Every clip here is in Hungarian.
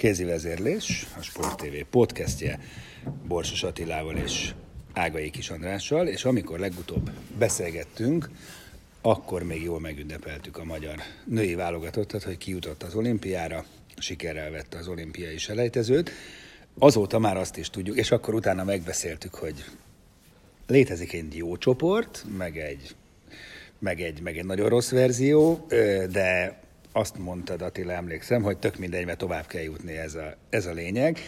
kézi vezérlés, a Sport TV podcastje Borsos Attilával és Ágai Kis Andrással, és amikor legutóbb beszélgettünk, akkor még jól megünnepeltük a magyar női válogatottat, hogy kijutott az olimpiára, sikerrel vette az olimpiai selejtezőt. Azóta már azt is tudjuk, és akkor utána megbeszéltük, hogy létezik egy jó csoport, meg egy, meg egy, meg egy nagyon rossz verzió, de azt mondtad, Attila, emlékszem, hogy tök mindegy, mert tovább kell jutni, ez a, ez a lényeg.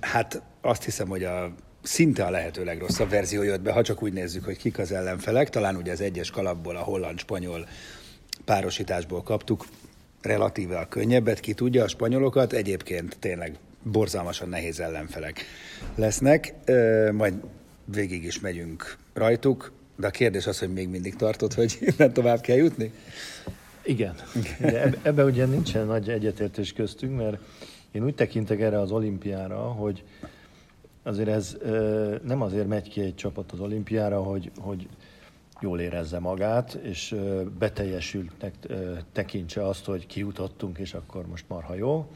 Hát azt hiszem, hogy a szinte a lehető legrosszabb verzió jött be, ha csak úgy nézzük, hogy kik az ellenfelek. Talán ugye az egyes kalapból, a holland-spanyol párosításból kaptuk relatíve a könnyebbet, ki tudja a spanyolokat, egyébként tényleg borzalmasan nehéz ellenfelek lesznek, majd végig is megyünk rajtuk, de a kérdés az, hogy még mindig tartott, hogy innen tovább kell jutni? Igen. Ebben ebbe ugye nincsen nagy egyetértés köztünk, mert én úgy tekintek erre az olimpiára, hogy azért ez nem azért megy ki egy csapat az olimpiára, hogy, hogy jól érezze magát, és beteljesültnek tekintse azt, hogy kijutottunk, és akkor most marha jó,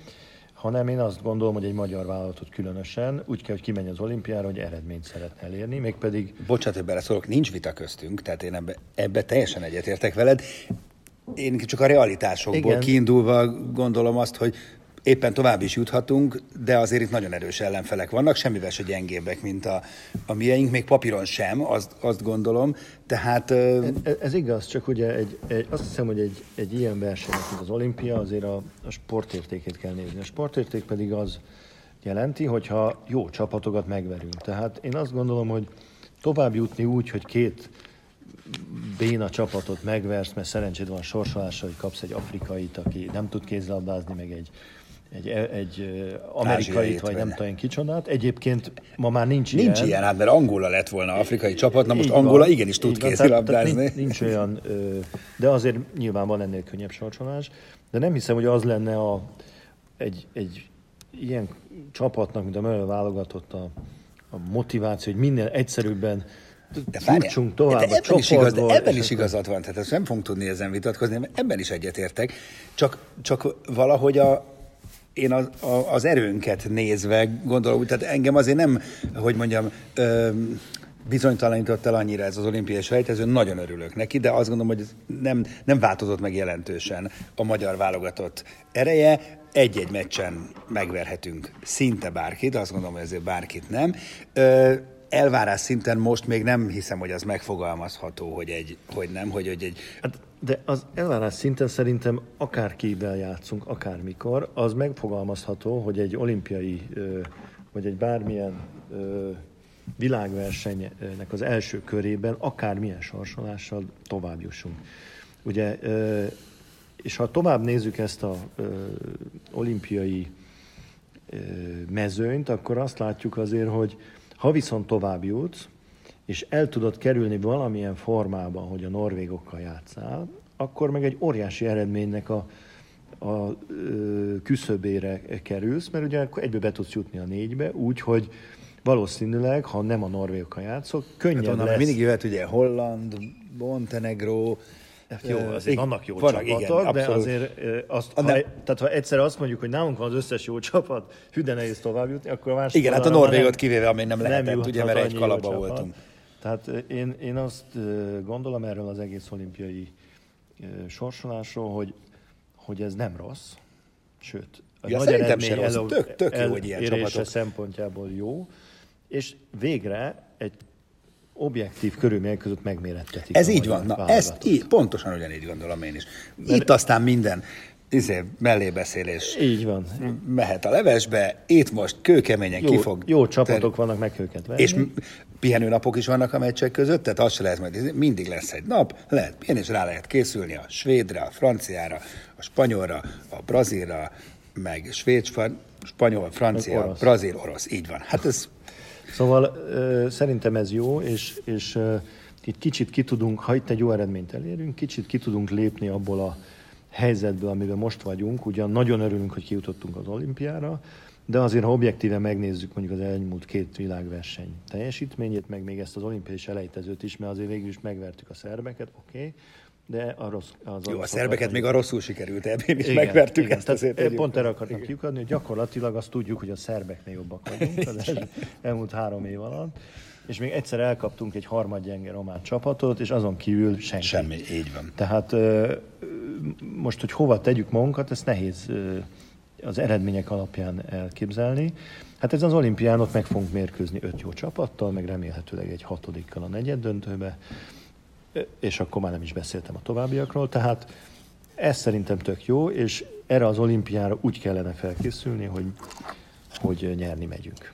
hanem én azt gondolom, hogy egy magyar vállalatot különösen úgy kell, hogy kimenj az olimpiára, hogy eredményt szeretne elérni, mégpedig... Bocsát, hogy beleszólok, nincs vita köztünk, tehát én ebbe, ebbe teljesen egyetértek veled. Én csak a realitásokból Igen. kiindulva gondolom azt, hogy éppen tovább is juthatunk, de azért itt nagyon erős ellenfelek vannak, semmivel se gyengébbek, mint a, a mieink, még papíron sem, azt, azt gondolom. Tehát... Ez, ez igaz, csak ugye egy, egy, azt hiszem, hogy egy, egy ilyen verseny, mint az olimpia, azért a, a sportértékét kell nézni. A sportérték pedig az jelenti, hogyha jó csapatokat megverünk. Tehát én azt gondolom, hogy tovább jutni úgy, hogy két béna csapatot megversz, mert szerencséd van sorsolásra, hogy kapsz egy afrikait, aki nem tud kézlabdázni, meg egy egy, egy amerikait, vagy nem tudom kicsodát. Egyébként ma már nincs, nincs ilyen. Nincs ilyen, hát mert Angola lett volna afrikai csapat, na most Angola van, igenis tud kézilabdázni. Nincs, nincs olyan, de azért nyilván van ennél könnyebb sorcsolás, de nem hiszem, hogy az lenne a, egy, egy ilyen csapatnak, mint a válogatott a, a motiváció, hogy minél egyszerűbben de Jutsunk tovább de ebben, is igaz, de ebben is igazad van, tehát ezt nem fogunk tudni ezen vitatkozni, mert ebben is egyetértek. Csak, csak valahogy a, én az, a, az erőnket nézve gondolom, tehát engem azért nem, hogy mondjam, ö, bizonytalanított el annyira ez az olimpiai sejtező, nagyon örülök neki, de azt gondolom, hogy nem, nem változott meg jelentősen a magyar válogatott ereje. Egy-egy meccsen megverhetünk szinte bárkit, azt gondolom, hogy ezért bárkit nem. Ö, elvárás szinten most még nem hiszem, hogy az megfogalmazható, hogy, egy, hogy nem, hogy, hogy egy... Hát, de az elvárás szinten szerintem akárkivel játszunk, akármikor, az megfogalmazható, hogy egy olimpiai, vagy egy bármilyen világversenynek az első körében akármilyen sorsolással tovább jussunk. Ugye, és ha tovább nézzük ezt a olimpiai mezőnyt, akkor azt látjuk azért, hogy ha viszont tovább jutsz, és el tudod kerülni valamilyen formában, hogy a norvégokkal játszál, akkor meg egy óriási eredménynek a, a ö, küszöbére kerülsz, mert ugye akkor egybe be tudsz jutni a négybe, úgy, hogy valószínűleg, ha nem a norvégokkal játszok, könnyen hát lesz. Mindig jöhet ugye Holland, Montenegro, Hát jó, azért igen, vannak jó vannak, csapatok, igen, de azért azt, ha, tehát ha egyszer azt mondjuk, hogy nálunk van az összes jó csapat, hű de nehéz tovább jutni, akkor a másik Igen, hát a Norvégot kivéve, ami nem lehetett, nem ugye, mert egy kalapba voltunk. Tehát én, én azt gondolom erről az egész olimpiai sorsolásról, hogy, hogy ez nem rossz, sőt, a Ja, nagy eredmény se rossz. Tök- tök jó, hogy ilyen csapatok. szempontjából jó, és végre egy objektív körülmények között megmérettetik. Ez így van. Na, ezt így, pontosan ugyanígy gondolom én is. Itt aztán minden izé, mellébeszélés Így van. mehet a levesbe, itt most kőkeményen Jó, ki fog... jó csapatok vannak, meg őket venni. És pihenőnapok is vannak a meccsek között, tehát az se lehet majd, izé, mindig lesz egy nap, lehet pihenni, és rá lehet készülni a svédre, a franciára, a spanyolra, a brazilra, meg svéd, spa- spanyol, francia, orosz. brazil, orosz, így van. Hát ez Szóval szerintem ez jó, és, és itt kicsit ki tudunk, ha itt egy jó eredményt elérünk, kicsit ki tudunk lépni abból a helyzetből, amiben most vagyunk. Ugyan nagyon örülünk, hogy kijutottunk az olimpiára, de azért, ha objektíven megnézzük mondjuk az elmúlt két világverseny teljesítményét, meg még ezt az olimpiai selejtezőt is, mert azért végül is megvertük a szerbeket, oké, okay, de a rossz, az jó, a szerbeket még a rosszul sikerült ebben is igen, megvertük igen. ezt azért. tegyük Pont erre akartam kiukadni, hogy gyakorlatilag azt tudjuk, hogy a szerbeknél jobbak vagyunk az elmúlt három év alatt, és még egyszer elkaptunk egy harmadgyenge román csapatot, és azon kívül senki. Semmi, így van. Tehát ö, most, hogy hova tegyük magunkat, ezt nehéz ö, az eredmények alapján elképzelni. Hát ez az olimpián ott meg fogunk mérkőzni öt jó csapattal, meg remélhetőleg egy hatodikkal a negyed döntőbe, és akkor már nem is beszéltem a továbbiakról, tehát ez szerintem tök jó, és erre az olimpiára úgy kellene felkészülni, hogy, hogy nyerni megyünk.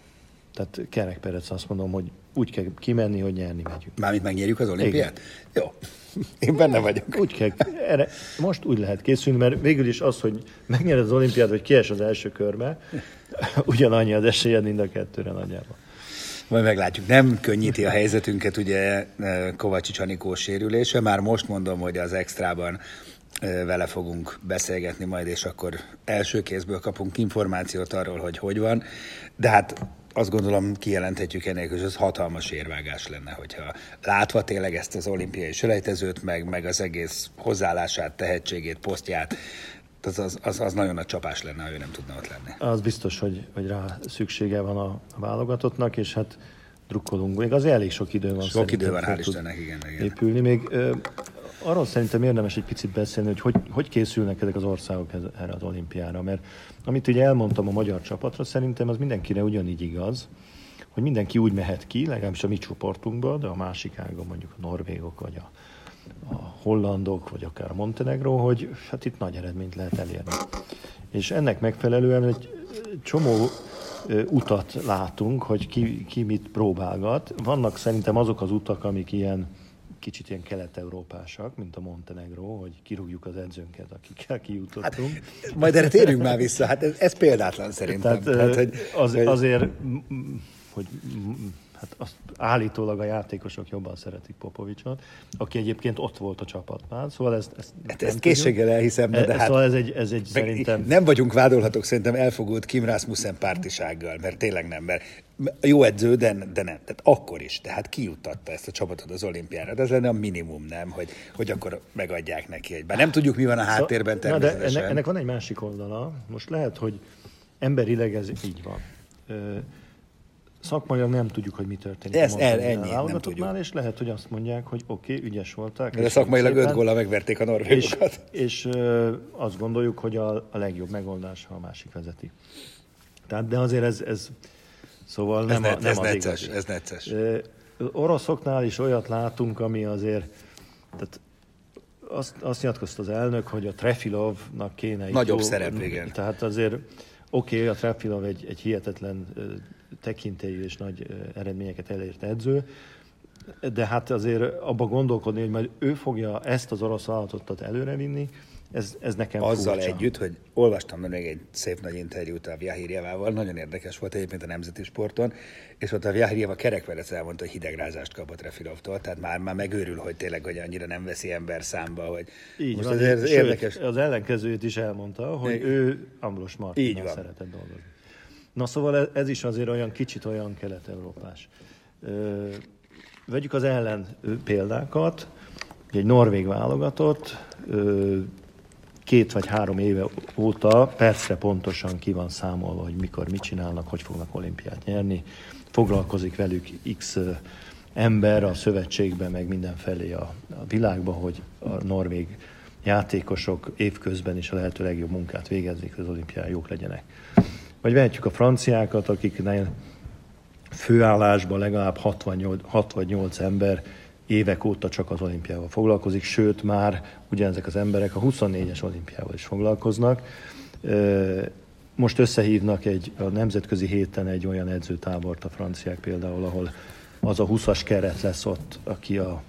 Tehát Kerek Perec azt mondom, hogy úgy kell kimenni, hogy nyerni megyünk. Mármint megnyerjük az olimpiát? Jó. Én benne vagyok. Úgy kell, erre, most úgy lehet készülni, mert végül is az, hogy megnyered az olimpiát, vagy kies az első körbe, ugyanannyi az esélyed mind a kettőre nagyjából. Majd meglátjuk. Nem könnyíti a helyzetünket ugye eh, Kovacsics Anikó sérülése. Már most mondom, hogy az extrában eh, vele fogunk beszélgetni majd, és akkor első kézből kapunk információt arról, hogy hogy van. De hát azt gondolom kijelenthetjük ennél, hogy ez hatalmas érvágás lenne, hogyha látva tényleg ezt az olimpiai selejtezőt, meg, meg az egész hozzáállását, tehetségét, posztját, az, az, az, az nagyon nagy csapás lenne, ha ő nem tudna ott lenni. Az biztos, hogy, hogy rá szüksége van a, a válogatottnak, és hát drukkolunk. Még azért elég sok idő van. Sok idő van, hál' Istennek, igen, igen. Épülni. Még ö, arról szerintem érdemes egy picit beszélni, hogy, hogy hogy készülnek ezek az országok erre az olimpiára. Mert amit ugye elmondtam a magyar csapatra, szerintem az mindenkire ugyanígy igaz, hogy mindenki úgy mehet ki, legalábbis a mi csoportunkban, de a másik ágon mondjuk a norvégok, vagy a, a hollandok, vagy akár a Montenegro, hogy hát itt nagy eredményt lehet elérni. És ennek megfelelően egy csomó utat látunk, hogy ki, ki mit próbálgat. Vannak szerintem azok az utak, amik ilyen kicsit ilyen kelet-európásak, mint a Montenegro, hogy kirúgjuk az edzőnket, akikkel kijutottunk. Hát, Majd erre térjünk már vissza, hát ez, ez példátlan szerintem. Tehát, Tehát, hogy, az, hogy- azért, hogy hát azt állítólag a játékosok jobban szeretik Popovicsot, aki egyébként ott volt a csapatnál, szóval ezt, ezt, Hát ezt készséggel elhiszem, de, E- de hát Szóval ez egy, ez egy szerintem... nem vagyunk vádolhatók szerintem elfogult Kim Rasmussen pártisággal, mert tényleg nem, mert jó edző, de, de nem. Tehát akkor is, tehát kijuttatta ezt a csapatot az olimpiára. De ez lenne a minimum, nem, hogy, hogy akkor megadják neki egy. Bár nem tudjuk, mi van a háttérben de természetesen. ennek, ennek van egy másik oldala. Most lehet, hogy emberileg ez így van. Ö, Szakmailag nem tudjuk, hogy mi történik. Ez el- ennyi, nem tudjuk. És lehet, hogy azt mondják, hogy oké, okay, ügyes voltak. de szakmailag öt szépen. góllal megverték a És, norvégokat. és ö, azt gondoljuk, hogy a, a legjobb megoldás, ha a másik vezeti. Tehát, de azért ez, ez szóval Ez, nem, ne, a, nem ez az necces, igazi. ez necces. Ö, Oroszoknál is olyat látunk, ami azért, tehát azt, azt nyilatkozta az elnök, hogy a Trefilovnak kéne... Nagyobb jó- szerep, igen. Tehát azért oké, okay, a Trefilov egy, egy hihetetlen tekintélyű és nagy eredményeket elért edző, de hát azért abba gondolkodni, hogy majd ő fogja ezt az orosz vállalatottat előrevinni, ez, ez nekem Azzal furcsa. együtt, hogy olvastam még egy szép nagy interjút a Vjahirjevával, nagyon érdekes volt egyébként a nemzeti sporton, és ott a Vjahirjeva kerekverec elmondta, hogy hidegrázást kapott Refilovtól, tehát már, már megőrül, hogy tényleg, hogy annyira nem veszi ember számba, hogy Így most van, azért sőt, érdekes. az ellenkezőjét is elmondta, hogy Igen. ő Ambros Martinnal szeretett dolgozni. Na szóval ez- ez is azért olyan kicsit olyan kelet-európás. Vegyük az ellen példákat. Egy norvég válogatott, két vagy három éve óta percre pontosan ki van számolva, hogy mikor mit csinálnak, hogy fognak olimpiát nyerni. Foglalkozik velük x ember a szövetségben, meg mindenfelé a, a világban, hogy a norvég játékosok évközben is a lehető legjobb munkát végezzék, hogy az olimpián jók legyenek. Vagy vehetjük a franciákat, akiknél főállásban legalább 68, 6 vagy 8 ember évek óta csak az olimpiával foglalkozik, sőt már ugyanezek az emberek a 24-es olimpiával is foglalkoznak. Most összehívnak egy, a nemzetközi héten egy olyan edzőtábort a franciák például, ahol az a 20-as keret lesz ott, aki a,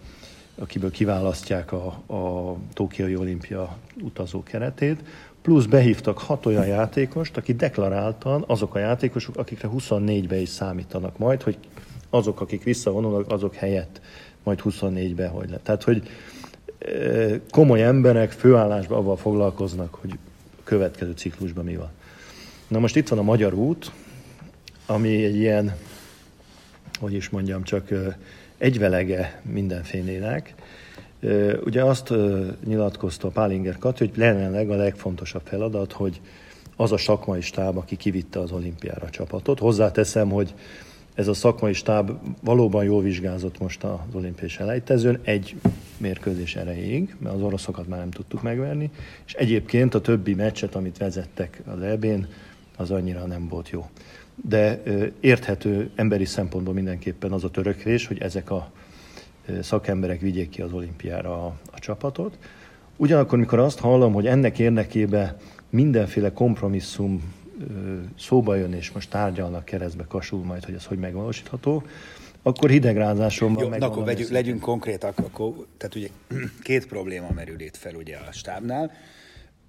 akiből kiválasztják a, a Tokiai olimpia utazó keretét, plusz behívtak hat olyan játékost, aki deklaráltan azok a játékosok, akikre 24-be is számítanak majd, hogy azok, akik visszavonulnak, azok helyett majd 24-be hogy le. Tehát, hogy komoly emberek főállásban avval foglalkoznak, hogy következő ciklusban mi van. Na most itt van a Magyar út, ami egy ilyen, hogy is mondjam, csak egyvelege mindenfélének. Ugye azt nyilatkozta Pálinger Kati, hogy jelenleg a legfontosabb feladat, hogy az a szakmai stáb, aki kivitte az olimpiára a csapatot. Hozzáteszem, hogy ez a szakmai stáb valóban jól vizsgázott most az olimpiai selejtezőn, egy mérkőzés erejéig, mert az oroszokat már nem tudtuk megverni, és egyébként a többi meccset, amit vezettek az EB-n, az annyira nem volt jó. De érthető emberi szempontból mindenképpen az a törökvés, hogy ezek a szakemberek vigyék ki az olimpiára a, a csapatot. Ugyanakkor, mikor azt hallom, hogy ennek érdekében mindenféle kompromisszum szóba jön, és most tárgyalnak keresztbe kasul majd, hogy ez hogy megvalósítható, akkor hidegrázásom van. Jó, akkor vegyük, legyünk konkrétak, akkor, tehát ugye két probléma merül itt fel ugye a stábnál,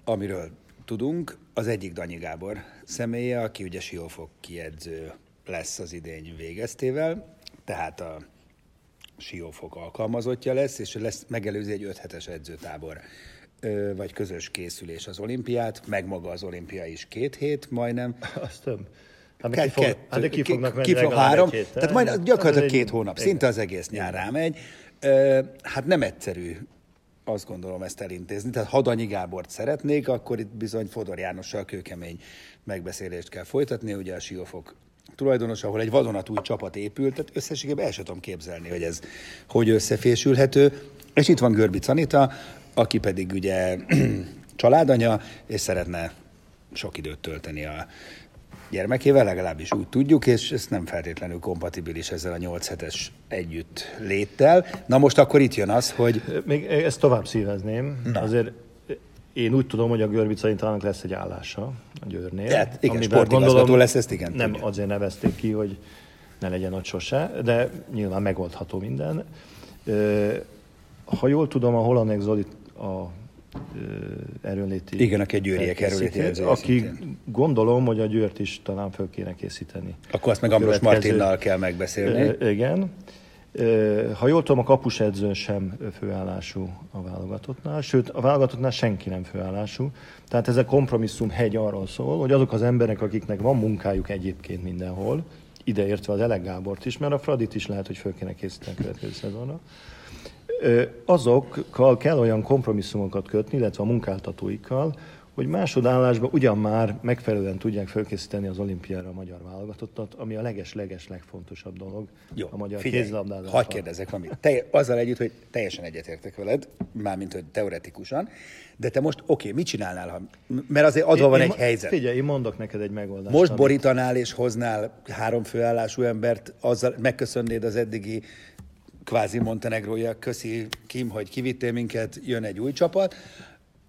amiről tudunk. Az egyik Danyi Gábor személye, aki ugye Siófok kiedző lesz az idény végeztével, tehát a Siófok alkalmazottja lesz, és lesz megelőzi egy öt hetes edzőtábor vagy közös készülés az olimpiát, meg maga az olimpia is két hét majdnem. Azt több. Hát ki, fog, hát de ki fognak menni ki fog három, hét, tehát majd hát gyakorlatilag két hónap, szinte az egész nyár rámegy. Hát nem egyszerű azt gondolom ezt elintézni. Tehát ha Danyi Gábort szeretnék, akkor itt bizony Fodor Jánossal kőkemény megbeszélést kell folytatni, ugye a Siófok tulajdonos, ahol egy vadonatúj csapat épült, tehát összességében el sem tudom képzelni, hogy ez hogy összefésülhető. És itt van Görbic Anita, aki pedig ugye családanya, és szeretne sok időt tölteni a gyermekével, legalábbis úgy tudjuk, és ez nem feltétlenül kompatibilis ezzel a 8 hetes együtt léttel. Na most akkor itt jön az, hogy... Még ezt tovább szívezném. Na. Azért én úgy tudom, hogy a Görbicaitának lesz egy állása a Győrnél. Tehát igen, sportigazgató lesz, ezt igen. Nem tudja. azért nevezték ki, hogy ne legyen ott sose, de nyilván megoldható minden. Ha jól tudom, a Holanek Zoli a erőnléti... Igen, aki a győriek erőnléti Aki szintén. gondolom, hogy a győrt is talán föl kéne készíteni. Akkor azt meg Ambros Martinnal kell megbeszélni. Igen. Ha jól tudom, a kapus edző sem főállású a válogatottnál, sőt, a válogatottnál senki nem főállású. Tehát ez a kompromisszum hegy arról szól, hogy azok az emberek, akiknek van munkájuk egyébként mindenhol, ideértve az Elek Gábort is, mert a Fradit is lehet, hogy föl kéne készíteni a következő szezonra, azokkal kell olyan kompromisszumokat kötni, illetve a munkáltatóikkal, hogy másodállásban ugyan már megfelelően tudják felkészíteni az olimpiára a magyar válogatottat, ami a leges-leges legfontosabb dolog Jó, a magyar kézilabdázásban. Hadd kérdezek valamit. Te, azzal együtt, hogy teljesen egyetértek veled, mármint, hogy teoretikusan, de te most, oké, okay, mit csinálnál, ha, mert azért adva én, van én, egy helyzet. Figyelj, én mondok neked egy megoldást. Most amit... borítanál és hoznál három főállású embert, azzal megköszönnéd az eddigi kvázi Montenegrója, köszi Kim, hogy kivittél minket, jön egy új csapat,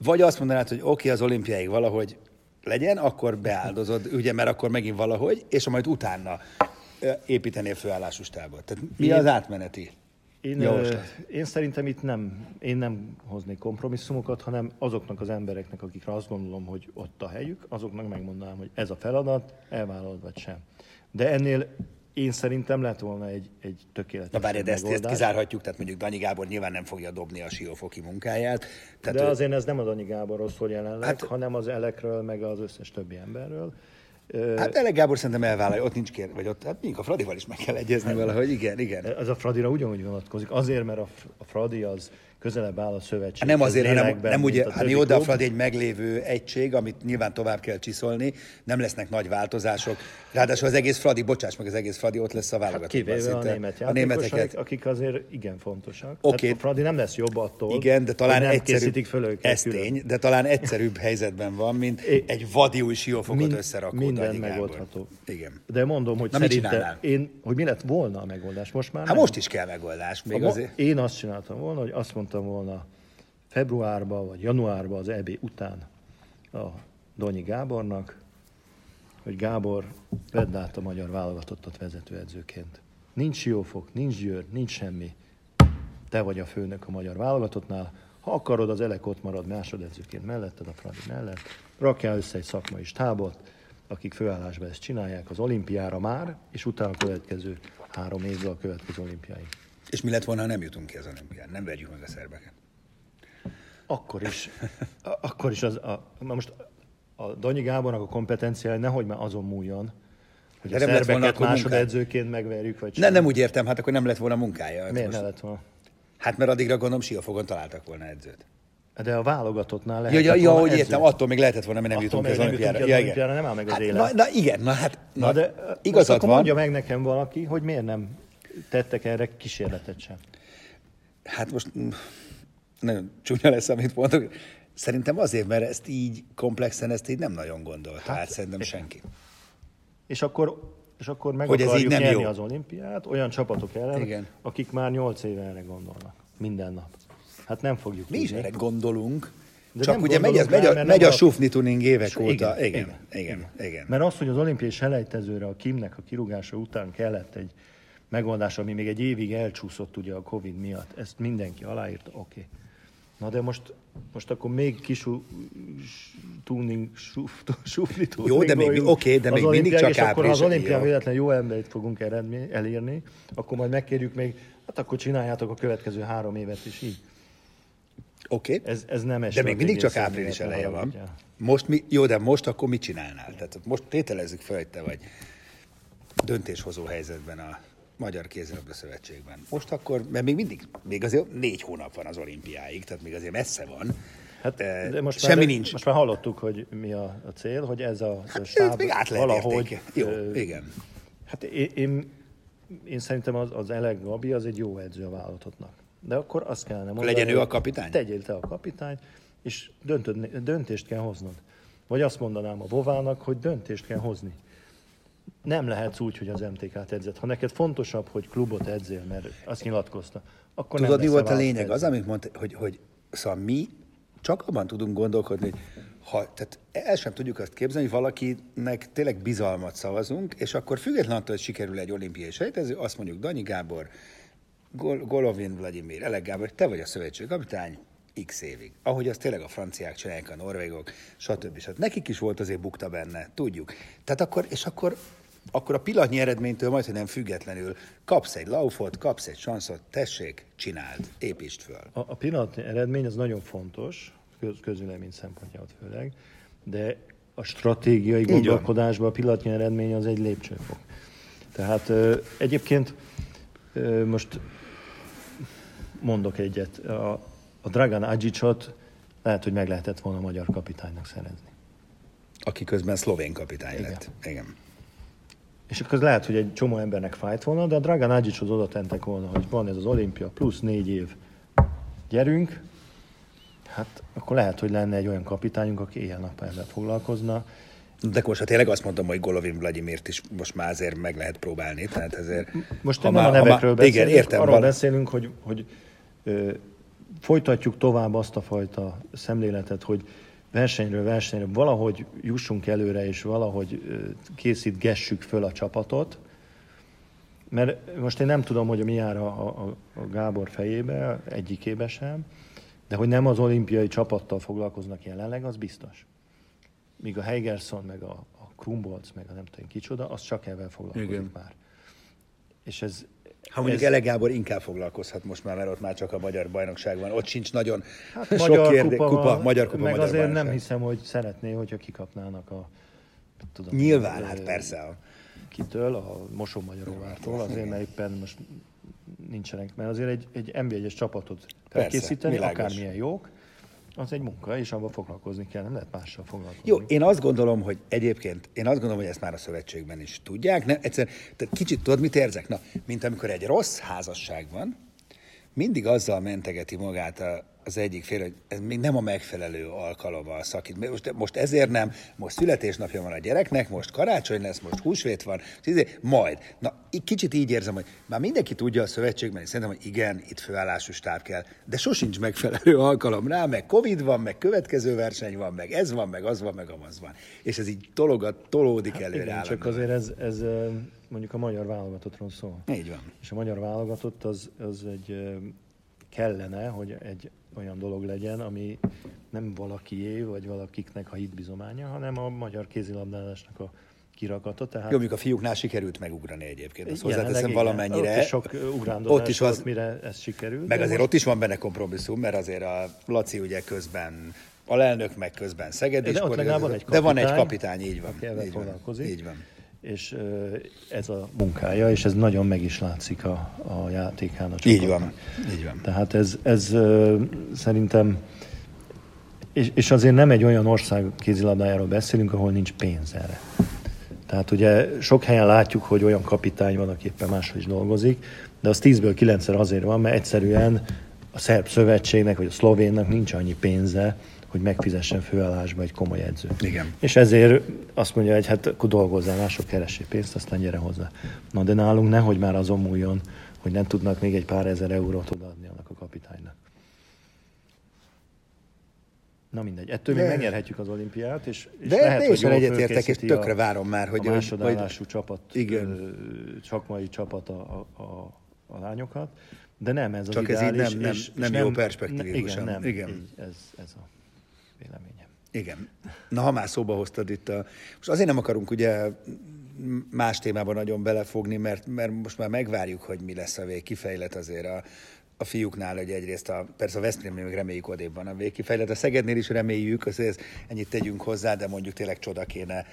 vagy azt mondanád, hogy oké, okay, az olimpiáig valahogy legyen, akkor beáldozod, ugye, mert akkor megint valahogy, és majd utána építenél főállású stábot. Tehát mi én, az átmeneti én, javaslat? Én szerintem itt nem, én nem hoznék kompromisszumokat, hanem azoknak az embereknek, akikre azt gondolom, hogy ott a helyük, azoknak megmondanám, hogy ez a feladat, elvállalod vagy sem. De ennél én szerintem lett volna egy, egy tökéletes Na de ezt, ezt kizárhatjuk, tehát mondjuk Danyi Gábor nyilván nem fogja dobni a siófoki munkáját. Tehát de ő... azért ez nem a Danyi Gáborról szól jelenleg, hát, hanem az elekről, meg az összes többi emberről. Hát Elek Gábor szerintem elvállalja, ott nincs kér, vagy ott, hát a Fradival is meg kell egyezni hát, valahogy, igen, igen. Ez a Fradira ugyanúgy vonatkozik, azért, mert a Fradi az közelebb áll a szövetség. Hát nem azért, hanem nem úgy, hát jó, de a Fradi egy meglévő egység, amit nyilván tovább kell csiszolni, nem lesznek nagy változások. Ráadásul az egész Fradi, bocsáss meg, az egész Fradi ott lesz a válogatott. Hát kivéve a német a németeket. akik azért igen fontosak. Okay. Hát a Fradi nem lesz jobb attól, igen, de talán nem egyszerűbb, föl őket ez tény, de talán egyszerűbb helyzetben van, mint egy vadi új siófokot mind, összerakó Minden megoldható. Igen. De mondom, hogy Na, szerintem én, hogy mi lett volna a megoldás, most már Hát most is kell megoldás. Még azért. Én azt csináltam volna, hogy azt mondtam volna februárban vagy januárban az EB után a Donyi Gábornak, hogy Gábor, vedd át a magyar válogatottat vezetőedzőként. Nincs Jófok, nincs Győr, nincs semmi. Te vagy a főnök a magyar válogatottnál. Ha akarod, az Elek ott marad másodedzőként melletted, a Fradi mellett. Rakjál össze egy szakmai stábot, akik főállásban ezt csinálják az olimpiára már, és utána a következő három évben a következő olimpiáig. És mi lett volna, ha nem jutunk ki az olimpián? Nem verjük meg a szerbeket. Akkor is, akkor is az, a, most a Danyi Gábornak a kompetenciája nehogy már azon múljon, hogy De a nem szerbeket másodedzőként megverjük, vagy Nem, nem úgy értem, hát akkor nem lett volna munkája. Hát Miért most... ne lett volna? Hát mert addigra gondolom Siófogon találtak volna edzőt. De a válogatottnál lehet. Ja, ja, hogy értem, attól még lehetett volna, mert nem attól jutunk az olimpiára. Ja, olimpiára nem áll meg az hát, élet. Na, na, igen, na hát na, na de igazad van. mondja meg nekem valaki, hogy miért nem tettek erre kísérletet sem. Hát most mm, nagyon csúnya lesz, amit mondok. Szerintem azért, mert ezt így komplexen, ezt így nem nagyon gondolta hát, hát szerintem senki. És akkor, és akkor meg hogy akarjuk ez így nem nyerni jó. az olimpiát olyan csapatok ellen, Igen. akik már nyolc éve erre gondolnak. Minden nap. Hát nem fogjuk Mi is erre gondolunk, de Csak ugye megy, megy, a, megy a sufni tuning évek igen, óta. Igen, igen, igen, igen. Mert az, hogy az olimpiai selejtezőre a Kimnek a kirúgása után kellett egy megoldás, ami még egy évig elcsúszott ugye a Covid miatt, ezt mindenki aláírta, oké. Okay. Na de most, most akkor még kis tuning, suf, sufli Jó, de még, oké, okay, de még mindig csak és akkor ha az olimpián véletlen jó embert fogunk eredmény, elírni, akkor majd megkérjük még, hát akkor csináljátok a következő három évet is így. Oké. Okay. Ez, ez nem De még mindig csak április eleje van. Most mi, jó, de most akkor mit csinálnál? Tehát most tételezzük fel, hogy te vagy döntéshozó helyzetben a Magyar Kézilabda Szövetségben. Most akkor, mert még mindig, még azért négy hónap van az olimpiáig, tehát még azért messze van. Hát, de most Semmi már, nincs. Most már hallottuk, hogy mi a, a cél, hogy ez a hát, stáb még át valahogy... Jó, ö, igen. Hát én, én, én szerintem az, az Elek Gabi az egy jó edző a válogatottnak. De akkor azt kellene mondani, Legyen ő a kapitány? Tegyél te a kapitány, és döntöd, döntést kell hoznod. Vagy azt mondanám a Vovának, hogy döntést kell hozni. Nem lehetsz úgy, hogy az MTK-t edzett. Ha neked fontosabb, hogy klubot edzél, mert azt nyilatkozta, akkor Tudod, nem mi volt a, lényeg? Edző. Az, amit mondta, hogy, hogy szóval mi csak abban tudunk gondolkodni, hogy ha, tehát el sem tudjuk azt képzelni, hogy valakinek tényleg bizalmat szavazunk, és akkor függetlenül attól, hogy sikerül egy olimpiai sejtező, azt mondjuk Danyi Gábor, Gol- Golovin Vladimir, Elek Gábor, te vagy a szövetségi kapitány, x évig. Ahogy azt tényleg a franciák csinálják, a norvégok, stb. stb. Nekik is volt azért bukta benne, tudjuk. Tehát akkor, és akkor, akkor a pillanatnyi eredménytől majd, hogy nem függetlenül kapsz egy laufot, kapsz egy sanszot, tessék, csináld, építsd föl. A, a pillanatnyi eredmény az nagyon fontos, köz, közülemény szempontjából főleg, de a stratégiai gondolkodásban a pillanatnyi eredmény az egy lépcsőfok. Tehát ö, egyébként ö, most mondok egyet. A, a Dragan Adzsicot lehet, hogy meg lehetett volna a magyar kapitánynak szerezni. Aki közben szlovén kapitány Igen. lett. Igen. És akkor lehet, hogy egy csomó embernek fájt volna, de a Dragan Adzsichoz oda tentek volna, hogy van ez az olimpia plusz négy év, gyerünk, hát akkor lehet, hogy lenne egy olyan kapitányunk, aki éjjel-nap ezzel foglalkozna. De most hát tényleg azt mondom, hogy Golovin Vladimirt is most már azért meg lehet próbálni. Tehát ezért, most nem már, a nevekről beszélünk, igen, értem, arról van. beszélünk, hogy, hogy ö, folytatjuk tovább azt a fajta szemléletet, hogy versenyről versenyre valahogy jussunk előre, és valahogy készítgessük föl a csapatot, mert most én nem tudom, hogy mi jár a, a, a Gábor fejébe, egyikébe sem, de hogy nem az olimpiai csapattal foglalkoznak jelenleg, az biztos. Míg a Heigerson, meg a, a Krumbolc, meg a nem tudom kicsoda, az csak ebben foglalkozik Igen. már. És ez, ha mondjuk ez... Ele Gábor inkább foglalkozhat most már, mert ott már csak a magyar bajnokság van. Ott sincs nagyon hát, sok magyar kérdé... kupa, kupa, magyar kupa, meg magyar azért bajnokság. nem hiszem, hogy szeretné, hogyha kikapnának a... Tudom, Nyilván, hát persze. Kitől, a Mosó Magyaróvártól, azért mert éppen most nincsenek, mert azért egy, egy NB1-es csapatot felkészíteni, világos. akármilyen jók, az egy munka, és abban foglalkozni kell, nem lehet mással foglalkozni. Jó, én azt gondolom, hogy egyébként, én azt gondolom, hogy ezt már a szövetségben is tudják. Nem, egyszer, tehát kicsit tudod, mit érzek? Na, mint amikor egy rossz házasság van, mindig azzal mentegeti magát a, az egyik fél, hogy ez még nem a megfelelő alkalom a szakít. Most, most ezért nem, most születésnapja van a gyereknek, most karácsony lesz, most húsvét van, izé, majd. Na, kicsit így érzem, hogy már mindenki tudja a szövetségben, és szerintem, hogy igen, itt főállású stáb kell, de sosincs megfelelő alkalom rá, meg Covid van, meg következő verseny van, meg ez van, meg az van, meg amaz van. És ez így tologat, tolódik előre Hát Igen, csak azért ez, ez mondjuk a magyar válogatottról szól. Így van. És a magyar válogatott az, az egy kellene, hogy egy olyan dolog legyen, ami nem valakié, vagy valakiknek a hitbizománya, hanem a magyar kézilabdázásnak a kirakata. Tehát Jó, mondjuk a fiúknál sikerült megugrani egyébként. Azt hozzáteszem valamennyire. Ott is sok ugrándozás Ott is volt, az, mire ez sikerült. meg azért most- ott is van benne kompromisszum, mert azért a Laci ugye közben alelnök, meg közben Szegedi de ott legalább van egy De van egy kapitány, kapitány, így van. aki így van. Így van. És ez a munkája, és ez nagyon meg is látszik a, a játékán. A Így csapatnak. van. Így van. Tehát ez, ez szerintem, és, és azért nem egy olyan ország kézilabdájáról beszélünk, ahol nincs pénz erre. Tehát ugye sok helyen látjuk, hogy olyan kapitány van, aki éppen máshol is dolgozik, de az 10-ből 9 azért van, mert egyszerűen a szerb szövetségnek, vagy a szlovénnak nincs annyi pénze, hogy megfizessen főállásba egy komoly edzőt. Igen. És ezért azt mondja, hogy hát akkor dolgozzál, mások keressék pénzt, aztán gyere hozzá. Na de nálunk nehogy már azon múljon, hogy nem tudnak még egy pár ezer eurót odaadni annak a kapitánynak. Na mindegy, ettől még De- megnyerhetjük az olimpiát, és, és De lehet, hogy jól egyetértek, és tökre a- várom már, hogy- a hogy- másodállású csapat, Igen. ö, szakmai csapat a, a, a, lányokat, de nem ez az Csak ez így nem- nem- és, nem és jó ne- perspektívusan. Igen, nem, Igen. Így, ez, ez a véleményem. Igen. Na, ha már szóba hoztad itt a... Most azért nem akarunk ugye más témában nagyon belefogni, mert, mert most már megvárjuk, hogy mi lesz a végkifejlet azért a, a fiúknál, hogy egyrészt a, persze a Veszprémnél még reméljük odébb van a végkifejlet, a Szegednél is reméljük, azért ennyit tegyünk hozzá, de mondjuk tényleg csoda kéne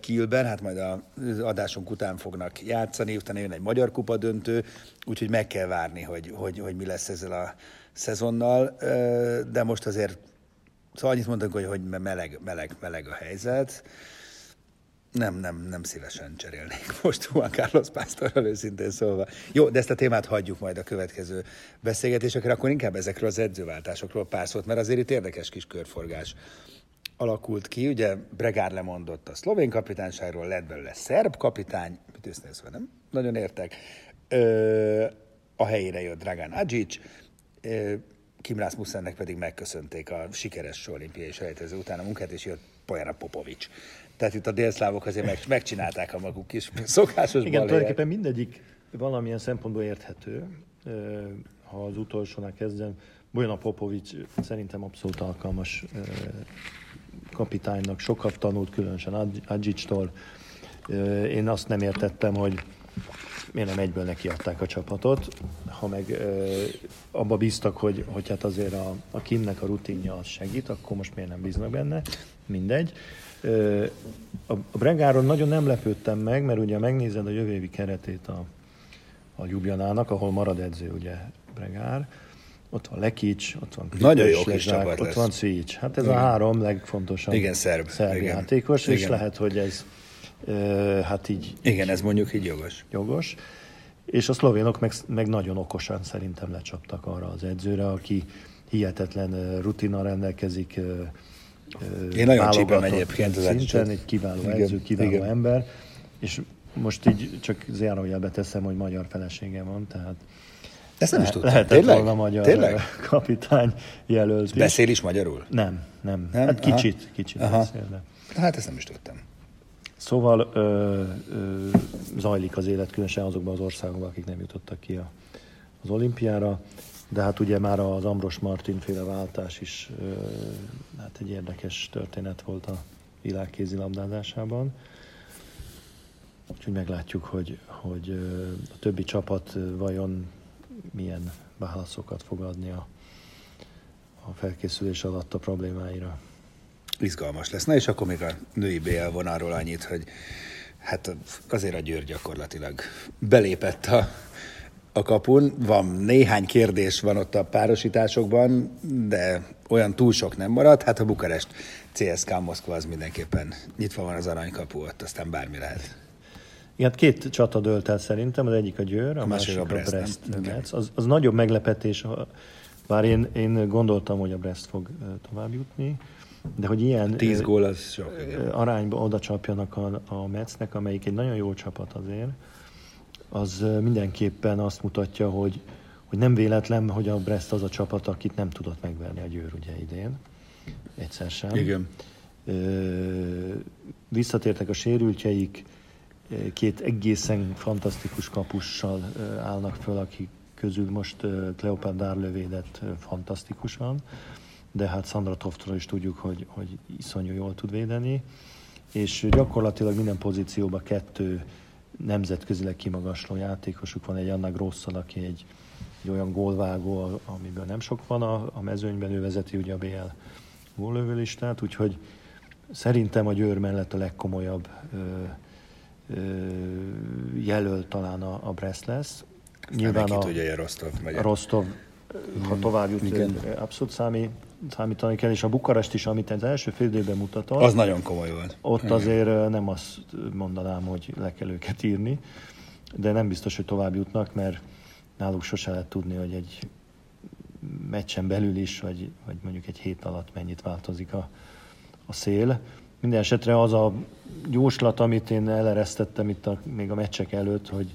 Kielben, hát majd az adásunk után fognak játszani, utána jön egy magyar kupa döntő, úgyhogy meg kell várni, hogy, hogy, hogy mi lesz ezzel a szezonnal, de most azért Szóval annyit mondtunk, hogy, hogy meleg, meleg, meleg a helyzet. Nem, nem, nem szívesen cserélnék most Juan Carlos Pásztorral őszintén szólva. Jó, de ezt a témát hagyjuk majd a következő beszélgetésekre, akkor inkább ezekről az edzőváltásokról pár szót, mert azért itt érdekes kis körforgás alakult ki. Ugye Bregár lemondott a szlovén kapitányságról, lett belőle szerb kapitány, mit őszintén szólva nem nagyon értek. Ö, a helyére jött Dragan Adzic, Kim Rasmussennek pedig megköszönték a sikeres olimpiai selejtező után a munkát, és jött Pojana Popovics. Tehát itt a délszlávok azért meg, megcsinálták a maguk kis szokásos Igen, balhéját. tulajdonképpen mindegyik valamilyen szempontból érthető. Ha az utolsónál kezdem, Bojana Popovics szerintem abszolút alkalmas kapitánynak, sokat tanult, különösen Adzsicstól. Én azt nem értettem, hogy miért nem egyből nekiadták a csapatot, ha meg ö, abba bíztak, hogy, hogy hát azért a, a Kimnek a rutinja az segít, akkor most miért nem bíznak benne, mindegy. Ö, a, a Bregáron nagyon nem lepődtem meg, mert ugye megnézed a jövő évi keretét a, a Ljubljanának, ahol marad edző ugye Bregár, ott van Lekics, ott van Nagyon jó kis csapat ott lesz. van Szics. Hát ez a három legfontosabb Igen, szerb. szerb Igen. játékos, és Igen. lehet, hogy ez hát így Igen, ez mondjuk így jogos. jogos. És a szlovénok meg, meg nagyon okosan szerintem lecsaptak arra az edzőre, aki hihetetlen ö, rutinnal rendelkezik. Én nagyon csípem egyébként az szinten, egy kiváló Igen, edző, kiváló igen. ember, és most így csak zárójelbe teszem, hogy magyar felesége van, tehát Ezt nem is tudtam. lehetett Tényleg? volna magyar Tényleg? kapitány jelölt is. Beszél is magyarul? Nem, nem, Nem? Hát Aha. kicsit, kicsit Aha. beszél, de. Hát ezt nem is tudtam. Szóval ö, ö, zajlik az élet, különösen azokban az országokban, akik nem jutottak ki a, az olimpiára, de hát ugye már az Ambros Martin féle váltás is ö, hát egy érdekes történet volt a világ kézilabdázásában. Úgyhogy meglátjuk, hogy, hogy a többi csapat vajon milyen válaszokat fog adni a, a felkészülés alatt a problémáira. Izgalmas lesz. Na és akkor még a női BL vonalról annyit, hogy hát azért a Győr gyakorlatilag belépett a, a kapun. Van néhány kérdés van ott a párosításokban, de olyan túl sok nem maradt. Hát a Bukarest CSK Moszkva az mindenképpen nyitva van az aranykapu, ott aztán bármi lehet. Igen, hát két csata dölt el szerintem, az egyik a Győr, a, a másik, másik a Brest. A Brest az, az nagyobb meglepetés, bár én, én gondoltam, hogy a Brest fog tovább jutni, de hogy ilyen 10 gól az sok, arányba oda csapjanak a, a Metsznek, amelyik egy nagyon jó csapat azért, az mindenképpen azt mutatja, hogy, hogy nem véletlen, hogy a Brest az a csapat, akit nem tudott megverni a Győr ugye idén. Egyszer sem. Igen. Visszatértek a sérültjeik, két egészen fantasztikus kapussal állnak föl, akik közül most Kleopád Dárlövédet fantasztikusan, de hát Sandra Toftról is tudjuk, hogy, hogy iszonyú jól tud védeni, és gyakorlatilag minden pozícióban kettő nemzetközileg kimagasló játékosuk van, egy Anna Grosszal, aki egy, egy olyan gólvágó, amiből nem sok van a, a mezőnyben, ő vezeti ugye a BL góllövőlistát, úgyhogy szerintem a Győr mellett a legkomolyabb ö, ö, jelöl talán a, a Brest lesz. Nyilván a, tudja, a Rostov megy. A Rostov, ha tovább jut, abszolút számít, számítani kell, és a Bukarest is, amit az első fél időben mutatott. Az nagyon komoly volt. Ott Igen. azért nem azt mondanám, hogy le kell őket írni, de nem biztos, hogy tovább jutnak, mert náluk sose lehet tudni, hogy egy meccsen belül is, vagy, vagy mondjuk egy hét alatt mennyit változik a, a szél. Minden esetre az a jóslat, amit én eleresztettem itt a, még a meccsek előtt, hogy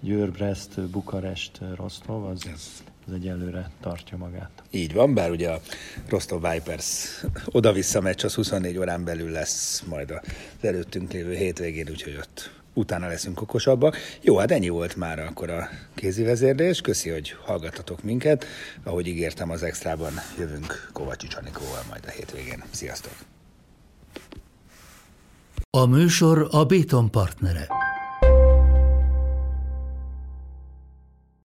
Győr, Brest, Bukarest, Rostov, az, az egyelőre tartja magát. Így van, bár ugye a Rostov Vipers oda-vissza meccs az 24 órán belül lesz majd az előttünk lévő hétvégén, úgyhogy ott utána leszünk okosabbak. Jó, hát ennyi volt már akkor a kézi vezérlés. Köszi, hogy hallgattatok minket. Ahogy ígértem, az extrában jövünk Kovacsics Anikóval majd a hétvégén. Sziasztok! A műsor a Béton partnere.